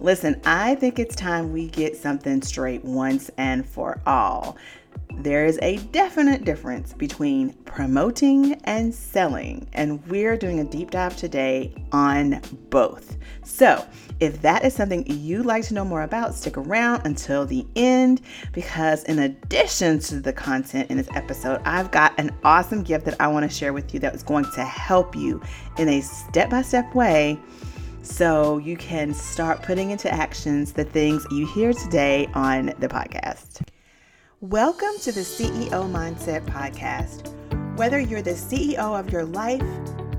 Listen, I think it's time we get something straight once and for all. There is a definite difference between promoting and selling, and we're doing a deep dive today on both. So, if that is something you'd like to know more about, stick around until the end because, in addition to the content in this episode, I've got an awesome gift that I want to share with you that is going to help you in a step by step way so you can start putting into actions the things you hear today on the podcast. Welcome to the CEO Mindset Podcast. Whether you're the CEO of your life,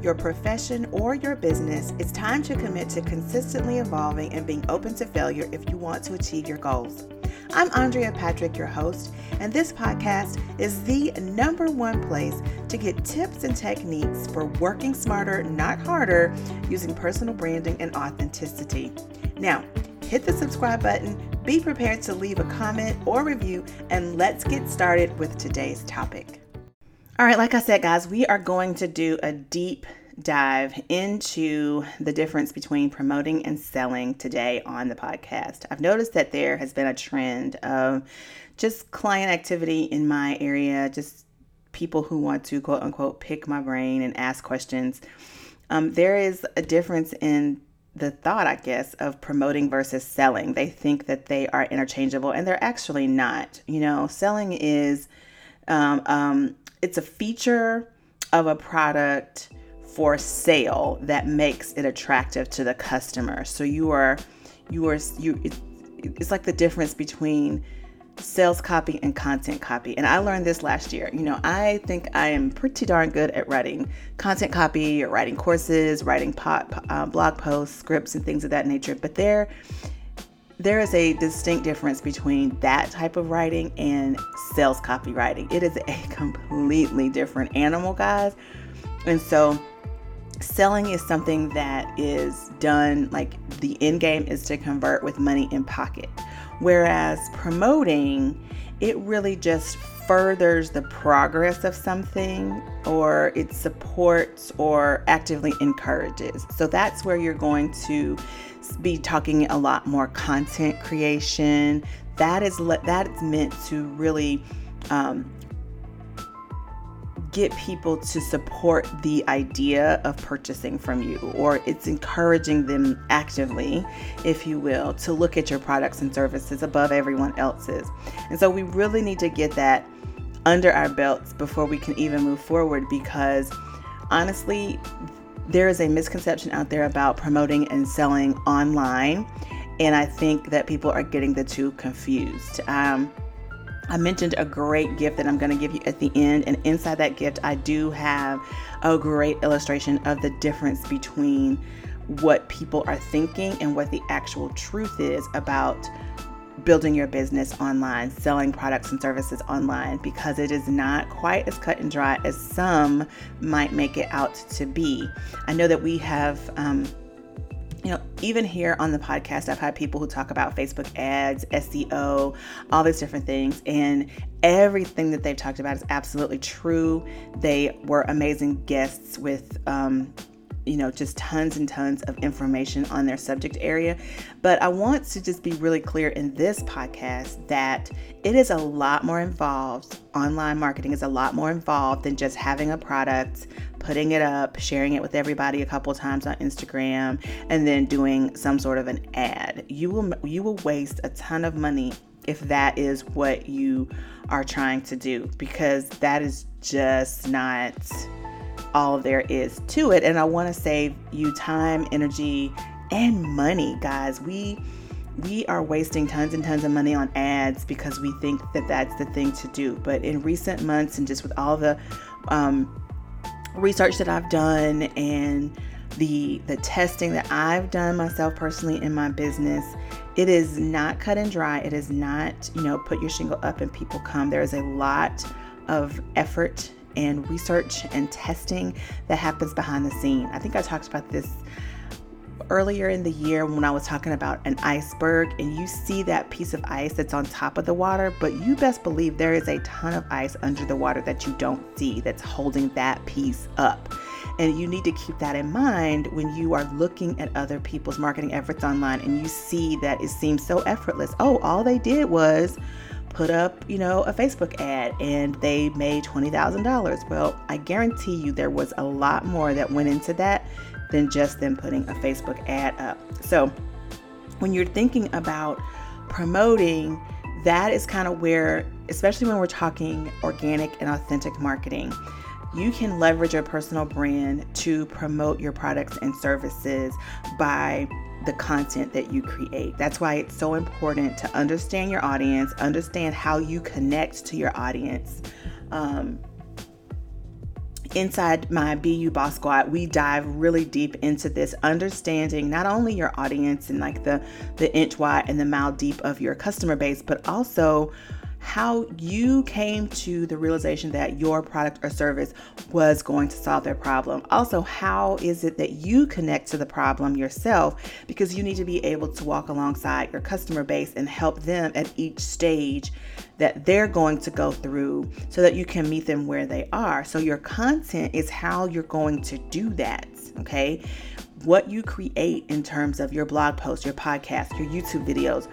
your profession, or your business, it's time to commit to consistently evolving and being open to failure if you want to achieve your goals. I'm Andrea Patrick, your host, and this podcast is the number one place to get tips and techniques for working smarter, not harder, using personal branding and authenticity. Now, hit the subscribe button, be prepared to leave a comment or review, and let's get started with today's topic. All right, like I said, guys, we are going to do a deep dive into the difference between promoting and selling today on the podcast. I've noticed that there has been a trend of just client activity in my area, just people who want to quote unquote pick my brain and ask questions. Um, there is a difference in the thought, I guess, of promoting versus selling. They think that they are interchangeable, and they're actually not. You know, selling is um, um, it's a feature of a product for sale that makes it attractive to the customer. So you are you are you it, it's like the difference between sales copy and content copy. And I learned this last year. You know, I think I am pretty darn good at writing content copy or writing courses, writing pot, uh, blog posts, scripts, and things of that nature. But there, there is a distinct difference between that type of writing and sales copywriting. It is a completely different animal, guys. And so, selling is something that is done like the end game is to convert with money in pocket Whereas promoting, it really just furthers the progress of something or it supports or actively encourages. So that's where you're going to be talking a lot more content creation. That is that is meant to really um, get people to support the idea of purchasing from you, or it's encouraging them actively, if you will, to look at your products and services above everyone else's. And so we really need to get that under our belts before we can even move forward because honestly, there is a misconception out there about promoting and selling online. And I think that people are getting the two confused. Um, I mentioned a great gift that I'm going to give you at the end, and inside that gift, I do have a great illustration of the difference between what people are thinking and what the actual truth is about building your business online, selling products and services online, because it is not quite as cut and dry as some might make it out to be. I know that we have. Um, you know, even here on the podcast, I've had people who talk about Facebook ads, SEO, all these different things, and everything that they've talked about is absolutely true. They were amazing guests with um, you know, just tons and tons of information on their subject area. But I want to just be really clear in this podcast that it is a lot more involved. Online marketing is a lot more involved than just having a product, putting it up, sharing it with everybody a couple times on Instagram, and then doing some sort of an ad. You will you will waste a ton of money if that is what you are trying to do because that is just not all there is to it. And I want to save you time, energy, and money, guys. We we are wasting tons and tons of money on ads because we think that that's the thing to do. But in recent months, and just with all the um, research that I've done and the the testing that I've done myself personally in my business, it is not cut and dry. It is not you know put your shingle up and people come. There is a lot of effort and research and testing that happens behind the scene. I think I talked about this earlier in the year when I was talking about an iceberg and you see that piece of ice that's on top of the water, but you best believe there is a ton of ice under the water that you don't see that's holding that piece up. And you need to keep that in mind when you are looking at other people's marketing efforts online and you see that it seems so effortless. Oh, all they did was put up, you know, a Facebook ad and they made $20,000. Well, I guarantee you there was a lot more that went into that than just them putting a Facebook ad up. So, when you're thinking about promoting, that is kind of where, especially when we're talking organic and authentic marketing, you can leverage your personal brand to promote your products and services by the content that you create. That's why it's so important to understand your audience, understand how you connect to your audience. Um, inside my BU Boss Squad, we dive really deep into this, understanding not only your audience and like the the inch wide and the mile deep of your customer base, but also how you came to the realization that your product or service was going to solve their problem. Also, how is it that you connect to the problem yourself? Because you need to be able to walk alongside your customer base and help them at each stage that they're going to go through so that you can meet them where they are. So, your content is how you're going to do that. Okay. What you create in terms of your blog posts, your podcast, your YouTube videos,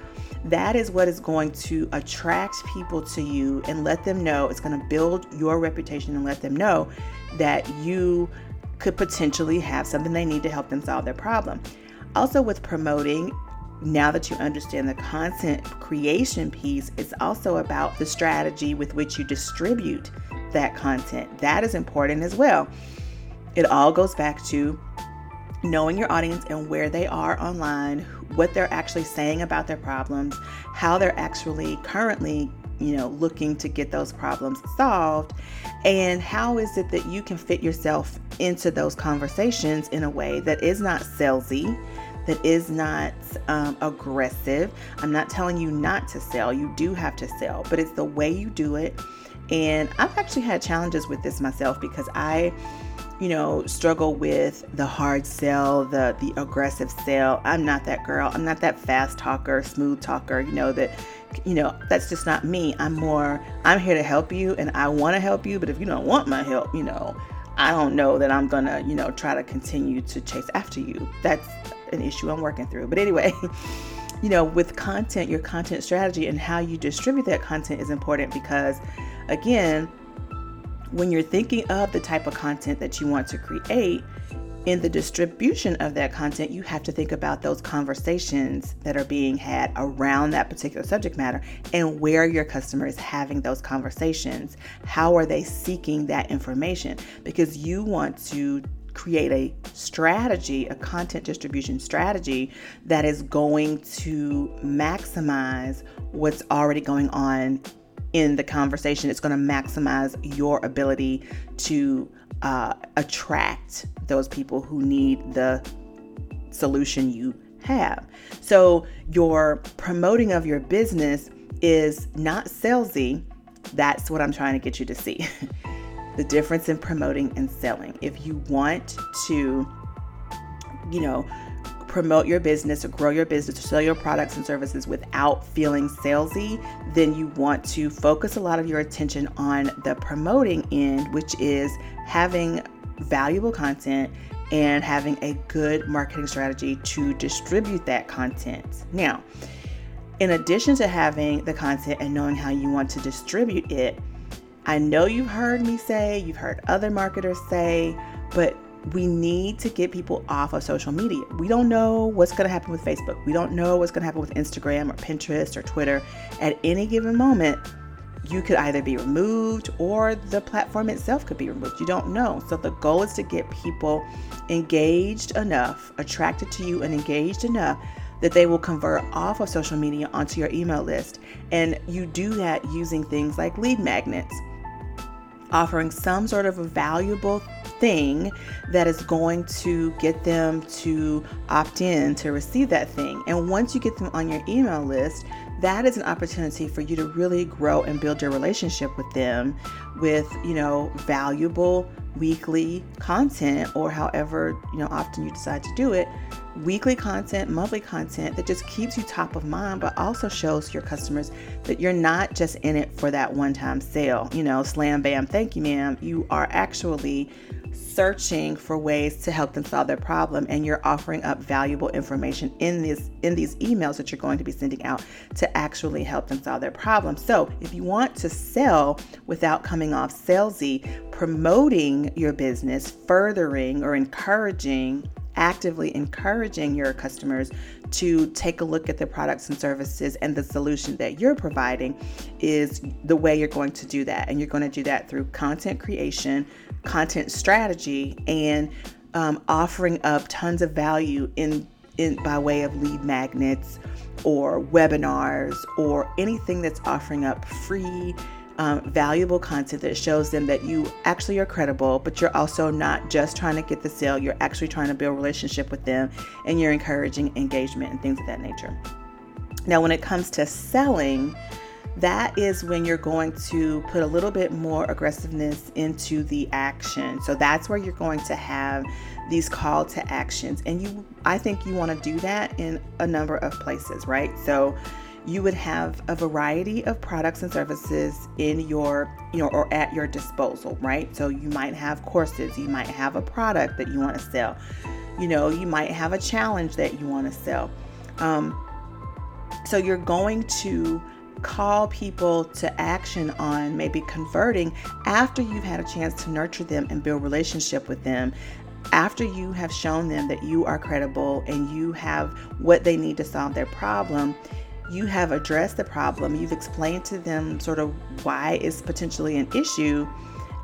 that is what is going to attract people to you and let them know it's going to build your reputation and let them know that you could potentially have something they need to help them solve their problem. Also, with promoting, now that you understand the content creation piece, it's also about the strategy with which you distribute that content. That is important as well. It all goes back to knowing your audience and where they are online, what they're actually saying about their problems, how they're actually currently, you know, looking to get those problems solved, and how is it that you can fit yourself into those conversations in a way that is not salesy, that is not um, aggressive. I'm not telling you not to sell, you do have to sell, but it's the way you do it. And I've actually had challenges with this myself because I you know, struggle with the hard sell, the the aggressive sell. I'm not that girl. I'm not that fast talker, smooth talker, you know, that you know, that's just not me. I'm more I'm here to help you and I want to help you, but if you don't want my help, you know, I don't know that I'm to, you know, try to continue to chase after you. That's an issue I'm working through. But anyway, you know, with content, your content strategy and how you distribute that content is important because again, when you're thinking of the type of content that you want to create, in the distribution of that content, you have to think about those conversations that are being had around that particular subject matter and where your customer is having those conversations. How are they seeking that information? Because you want to create a strategy, a content distribution strategy that is going to maximize what's already going on in the conversation. It's going to maximize your ability to uh, attract those people who need the solution you have. So, your promoting of your business is not salesy. That's what I'm trying to get you to see. the difference in promoting and selling. If you want to, you know, promote your business or grow your business or sell your products and services without feeling salesy, then you want to focus a lot of your attention on the promoting end, which is having valuable content and having a good marketing strategy to distribute that content. Now, in addition to having the content and knowing how you want to distribute it, I know you've heard me say, you've heard other marketers say, but we need to get people off of social media. We don't know what's going to happen with Facebook. We don't know what's going to happen with Instagram or Pinterest or Twitter. At any given moment, you could either be removed or the platform itself could be removed. You don't know. So the goal is to get people engaged enough, attracted to you, and engaged enough that they will convert off of social media onto your email list. And you do that using things like lead magnets, offering some sort of a valuable thing that is going to get them to opt in to receive that thing. And once you get them on your email list, that is an opportunity for you to really grow and build your relationship with them with, you know, valuable weekly content or however, you know, often you decide to do it. Weekly content, monthly content that just keeps you top of mind, but also shows your customers that you're not just in it for that one time sale, you know, slam bam, thank you, ma'am. You are actually searching for ways to help them solve their problem and you're offering up valuable information in these in these emails that you're going to be sending out to actually help them solve their problem. So, if you want to sell without coming off salesy, promoting your business, furthering or encouraging actively encouraging your customers to take a look at the products and services and the solution that you're providing is the way you're going to do that. And you're going to do that through content creation, content strategy, and um, offering up tons of value in, in by way of lead magnets or webinars or anything that's offering up free um, valuable content that shows them that you actually are credible, but you're also not just trying to get the sale, you're actually trying to build relationship with them and you're encouraging engagement and things of that nature. Now, when it comes to selling, that is when you're going to put a little bit more aggressiveness into the action. So that's where you're going to have these call to actions. And you I think you want to do that in a number of places, right? So you would have a variety of products and services in your, you know, or at your disposal, right? So you might have courses, you might have a product that you want to sell, you know, you might have a challenge that you want to sell. Um, so you're going to call people to action on maybe converting after you've had a chance to nurture them and build relationship with them after you have shown them that you are credible and you have what they need to solve their problem you have addressed the problem, you've explained to them sort of why it's potentially an issue,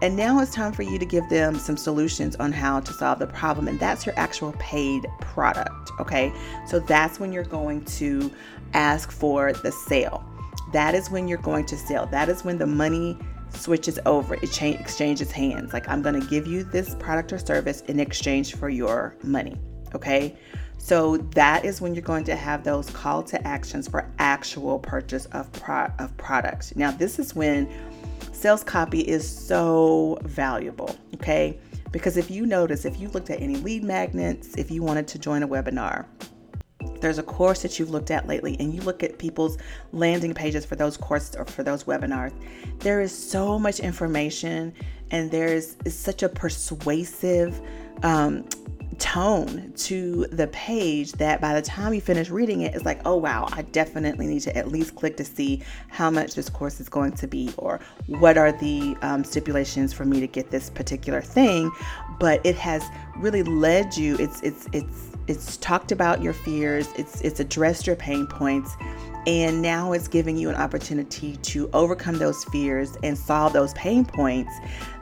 and now it's time for you to give them some solutions on how to solve the problem. And that's your actual paid product. Okay. So that's when you're going to ask for the sale. That is when you're going to sell. That is when the money switches over. It cha- exchanges hands. Like, I'm going to give you this product or service in exchange for your money. Okay. So that is when you're going to have those call to actions for actual purchase of pro- of products. Now, this is when sales copy is so valuable, okay? Because if you notice, if you looked at any lead magnets, if you wanted to join a webinar, there's a course that you've looked at lately and you look at people's landing pages for those courses or for those webinars, there is so much information and there's such a persuasive um, tone to the page that by the time you finish reading it, it's like, oh wow, I definitely need to at least click to see how much this course is going to be or what are the um, stipulations for me to get this particular thing. But it has really led you. It's it's it's it's talked about your fears. It's it's addressed your pain points. And now it's giving you an opportunity to overcome those fears and solve those pain points.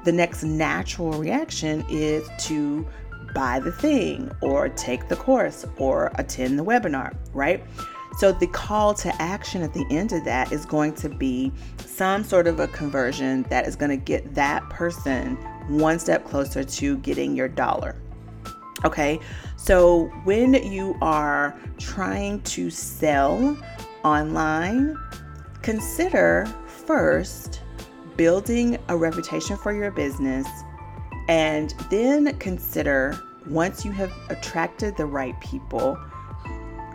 The next natural reaction is to buy the thing or take the course or attend the webinar, right? So the call to action at the end of that is going to be some sort of a conversion that is going to get that person one step closer to getting your dollar. Okay, so when you are trying to sell online, consider first building a reputation for your business and then consider once you have attracted the right people,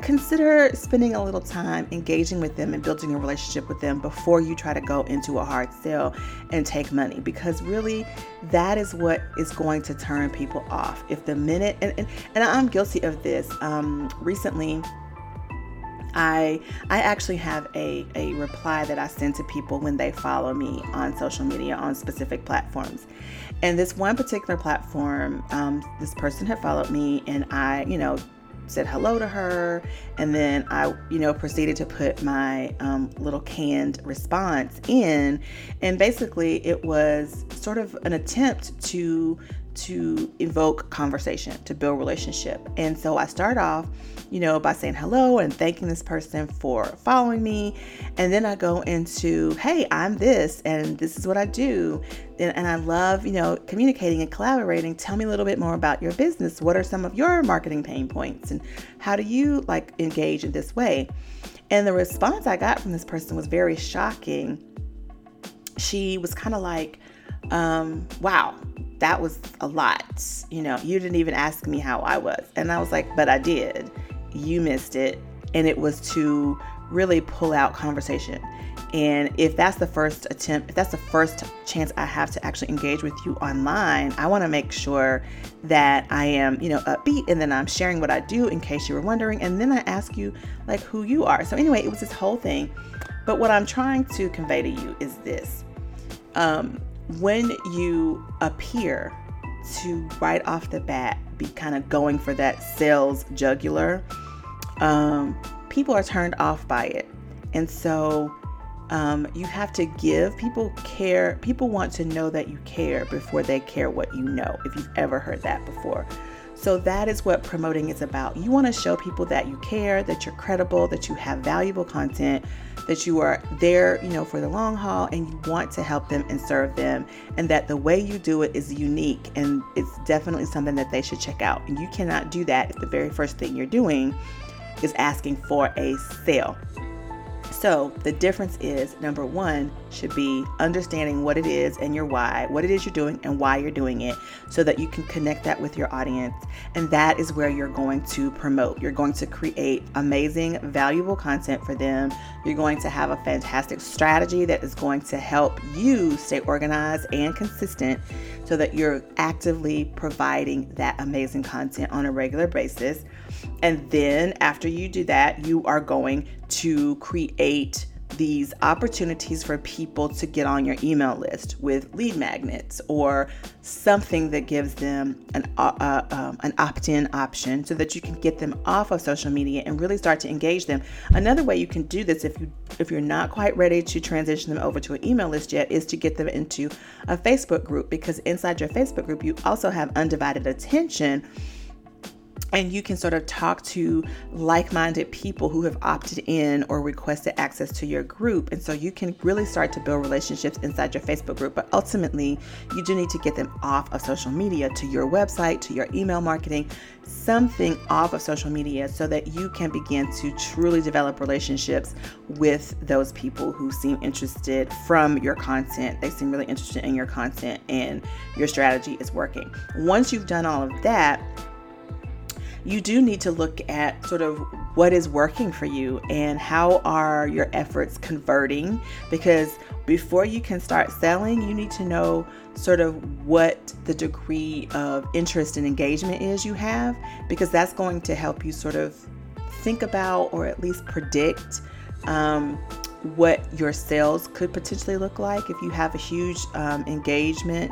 consider spending a little time engaging with them and building a relationship with them before you try to go into a hard sell and take money because really that is what is going to turn people off if the minute and, and, and i'm guilty of this um, recently I I actually have a, a reply that I send to people when they follow me on social media on specific platforms. And this one particular platform, um, this person had followed me, and I, you know, said hello to her, and then I, you know, proceeded to put my um, little canned response in, and basically it was sort of an attempt to to evoke conversation, to build relationship. And so I start off, you know, by saying hello and thanking this person for following me. And then I go into, hey, I'm this and this is what I do. And, and I love, you know, communicating and collaborating. Tell me a little bit more about your business. What are some of your marketing pain points? And how do you like engage in this way? And the response I got from this person was very shocking. She was kind of like, um, wow, that was a lot. You know, you didn't even ask me how I was. And I was like, but I did. You missed it. And it was to really pull out conversation. And if that's the first attempt, if that's the first chance I have to actually engage with you online, I want to make sure that I am, you know, upbeat and then I'm sharing what I do in case you were wondering. And then I ask you like who you are. So anyway, it was this whole thing. But what I'm trying to convey to you is this. Um, when you appear to right off the bat be kind of going for that sales jugular, um, people are turned off by it. And so um, you have to give people care. People want to know that you care before they care what you know, if you've ever heard that before. So that is what promoting is about. You want to show people that you care, that you're credible, that you have valuable content, that you are there, you know, for the long haul and you want to help them and serve them and that the way you do it is unique and it's definitely something that they should check out. And you cannot do that if the very first thing you're doing is asking for a sale. So, the difference is number one should be understanding what it is and your why, what it is you're doing and why you're doing it, so that you can connect that with your audience. And that is where you're going to promote. You're going to create amazing, valuable content for them. You're going to have a fantastic strategy that is going to help you stay organized and consistent so that you're actively providing that amazing content on a regular basis. And then after you do that, you are going to create these opportunities for people to get on your email list with lead magnets or something that gives them an uh, uh, um, an opt-in option so that you can get them off of social media and really start to engage them. Another way you can do this if you if you're not quite ready to transition them over to an email list yet is to get them into a Facebook group because inside your Facebook group you also have undivided attention and you can sort of talk to like minded people who have opted in or requested access to your group. And so you can really start to build relationships inside your Facebook group. But ultimately, you do need to get them off of social media to your website, to your email marketing, something off of social media so that you can begin to truly develop relationships with those people who seem interested from your content. They seem really interested in your content and your strategy is working. Once you've done all of that, you do need to look at sort of what is working for you and how are your efforts converting because before you can start selling you need to know sort of what the degree of interest and engagement is you have because that's going to help you sort of think about or at least predict um, what your sales could potentially look like if you have a huge um, engagement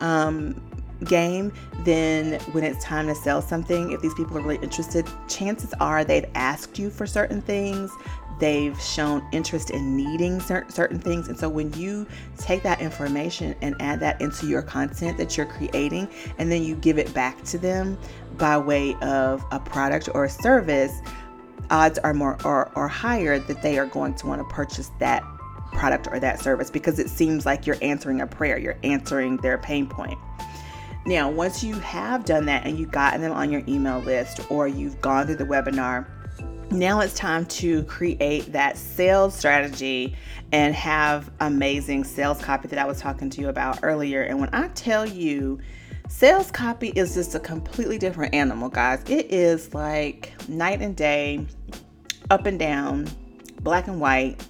um, game, then when it's time to sell something, if these people are really interested, chances are they've asked you for certain things. They've shown interest in needing certain things. And so when you take that information and add that into your content that you're creating, and then you give it back to them by way of a product or a service, odds are more or, or higher that they are going to want to purchase that product or that service because it seems like you're answering a prayer, you're answering their pain point. Now, once you have done that and you've gotten them on your email list or you've gone through the webinar, now it's time to create that sales strategy and have amazing sales copy that I was talking to you about earlier. And when I tell you, sales copy is just a completely different animal, guys. It is like night and day, up and down, black and white.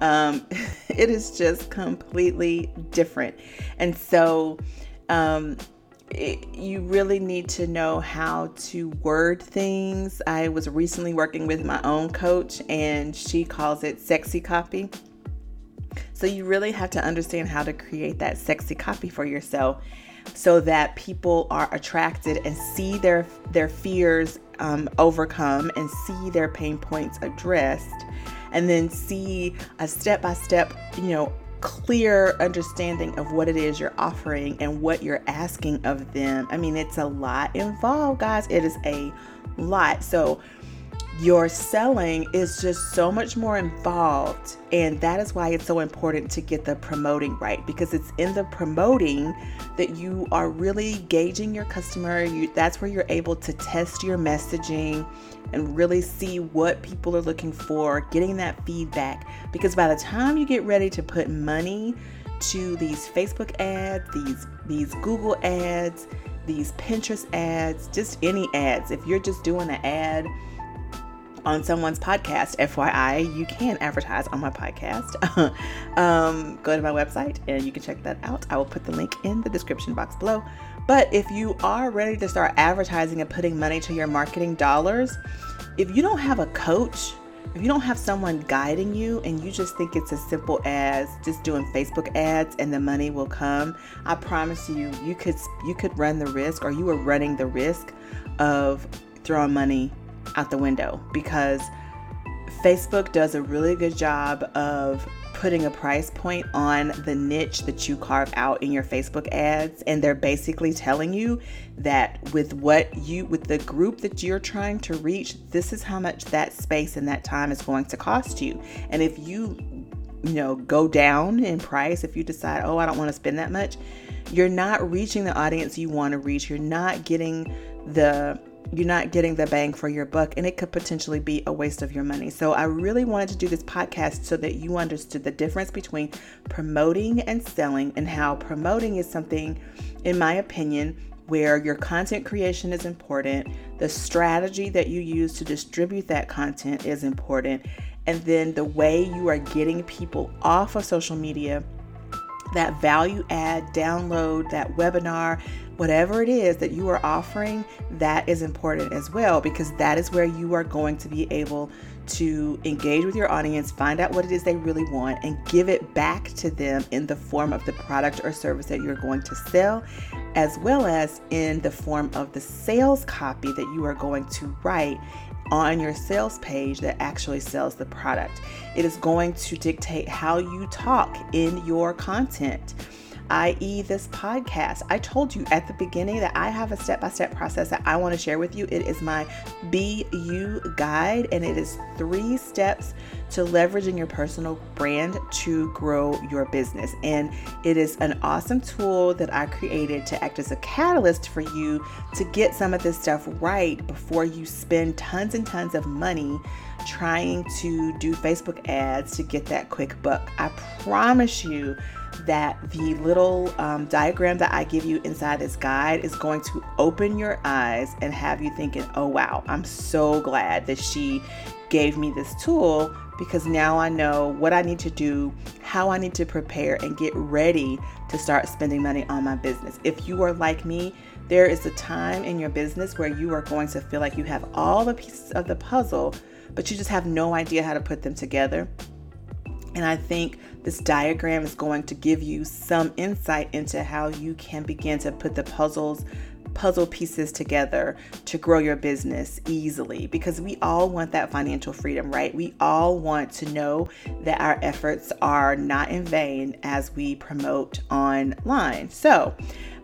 Um, it is just completely different. And so, um, it, you really need to know how to word things. I was recently working with my own coach, and she calls it sexy copy. So, you really have to understand how to create that sexy copy for yourself so that people are attracted and see their their fears um, overcome and see their pain points addressed and then see a step by step you know clear understanding of what it is you're offering and what you're asking of them. I mean, it's a lot involved, guys. It is a lot. So, your selling is just so much more involved. And that is why it's so important to get the promoting right because it's in the promoting that you are really gauging your customer. You, that's where you're able to test your messaging and really see what people are looking for, getting that feedback. Because by the time you get ready to put money to these Facebook ads, these these Google ads, these Pinterest ads, just any ads, if you're just doing an ad on someone's podcast. FYI, you can advertise on my podcast. um, go to my website and you can check that out. I will put the link in the description box below. But if you are ready to start advertising and putting money to your marketing dollars, if you don't have a coach, if you don't have someone guiding you and you just think it's as simple as just doing Facebook ads and the money will come, I promise you you could you could run the risk or you are running the risk of throwing money out the window because Facebook does a really good job of putting a price point on the niche that you carve out in your Facebook ads. And they're basically telling you that with what you with the group that you're trying to reach this is how much that space and that time is going to cost you. And if you you know go down in price if you decide oh I don't want to spend that much you're not reaching the audience you want to reach. You're not getting the you're not getting the bang for your buck and it could potentially be a waste of your money. So I really wanted to do this podcast so that you understood the difference between promoting and selling and how promoting is something in my opinion where your content creation is important, the strategy that you use to distribute that content is important, and then the way you are getting people off of social media that value add download, that webinar, whatever it is that you are offering, that is important as well because that is where you are going to be able to engage with your audience, find out what it is they really want, and give it back to them in the form of the product or service that you're going to sell, as well as in the form of the sales copy that you are going to write on your sales page that actually sells the product. It is going to dictate how you talk in your content i.e., this podcast. I told you at the beginning that I have a step by step process that I want to share with you. It is my You guide, and it is three steps to leveraging your personal brand to grow your business. And it is an awesome tool that I created to act as a catalyst for you to get some of this stuff right before you spend tons and tons of money trying to do Facebook ads to get that quick buck. I promise you that the little um, diagram that I give you inside this guide is going to open your eyes and have you thinking, oh wow, I'm so glad that she gave me this tool because now I know what I need to do, how I need to prepare, and get ready to start spending money on my business. If you are like me, there is a time in your business where you are going to feel like you have all the pieces of the puzzle, but you just have no idea how to put them together. And I think this diagram is going to give you some insight into how you can begin to put the puzzles puzzle pieces together to grow your business easily because we all want that financial freedom, right? We all want to know that our efforts are not in vain as we promote online. So,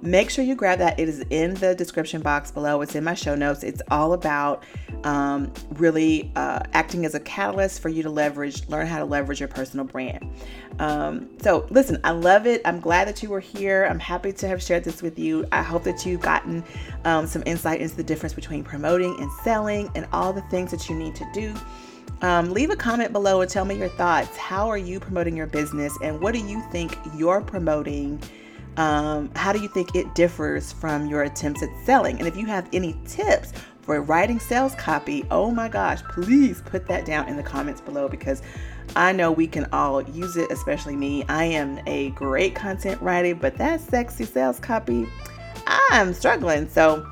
make sure you grab that. It is in the description box below. It's in my show notes. It's all about um, really uh, acting as a catalyst for you to leverage, learn how to leverage your personal brand. Um, so, listen, I love it. I'm glad that you were here. I'm happy to have shared this with you. I hope that you've gotten um, some insight into the difference between promoting and selling and all the things that you need to do. Um, leave a comment below and tell me your thoughts. How are you promoting your business and what do you think you're promoting? Um, how do you think it differs from your attempts at selling? And if you have any tips for writing sales copy, oh my gosh, please put that down in the comments below because I know we can all use it, especially me. I am a great content writer, but that sexy sales copy, I'm struggling. So,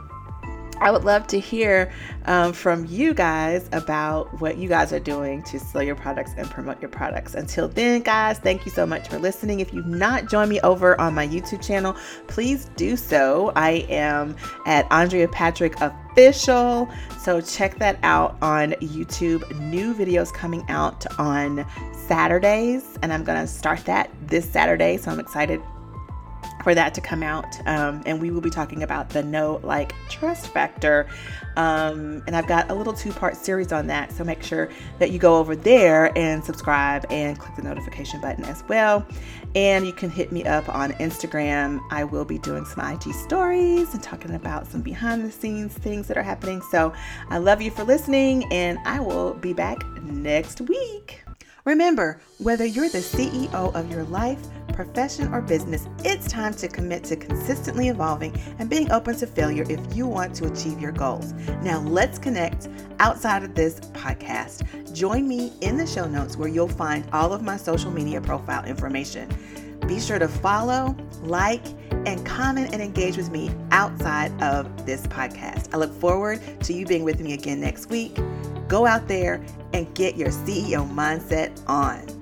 I would love to hear um, from you guys about what you guys are doing to sell your products and promote your products. Until then, guys, thank you so much for listening. If you've not joined me over on my YouTube channel, please do so. I am at Andrea Patrick Official. So check that out on YouTube. New videos coming out on Saturdays, and I'm going to start that this Saturday. So I'm excited for that to come out. Um, and we will be talking about the know like trust factor. Um, and I've got a little two part series on that. So make sure that you go over there and subscribe and click the notification button as well. And you can hit me up on Instagram. I will be doing some IG stories and talking about some behind the scenes things that are happening. So I love you for listening, and I will be back next week. Remember, whether you're the CEO of your life, profession or business, it's time to commit to consistently evolving and being open to failure if you want to achieve your goals. Now, let's connect outside of this podcast. Join me in the show notes where you'll find all of my social media profile information. Be sure to follow, like, and comment and engage with me outside of this podcast. I look forward to you being with me again next week. Go out there and get your CEO mindset on.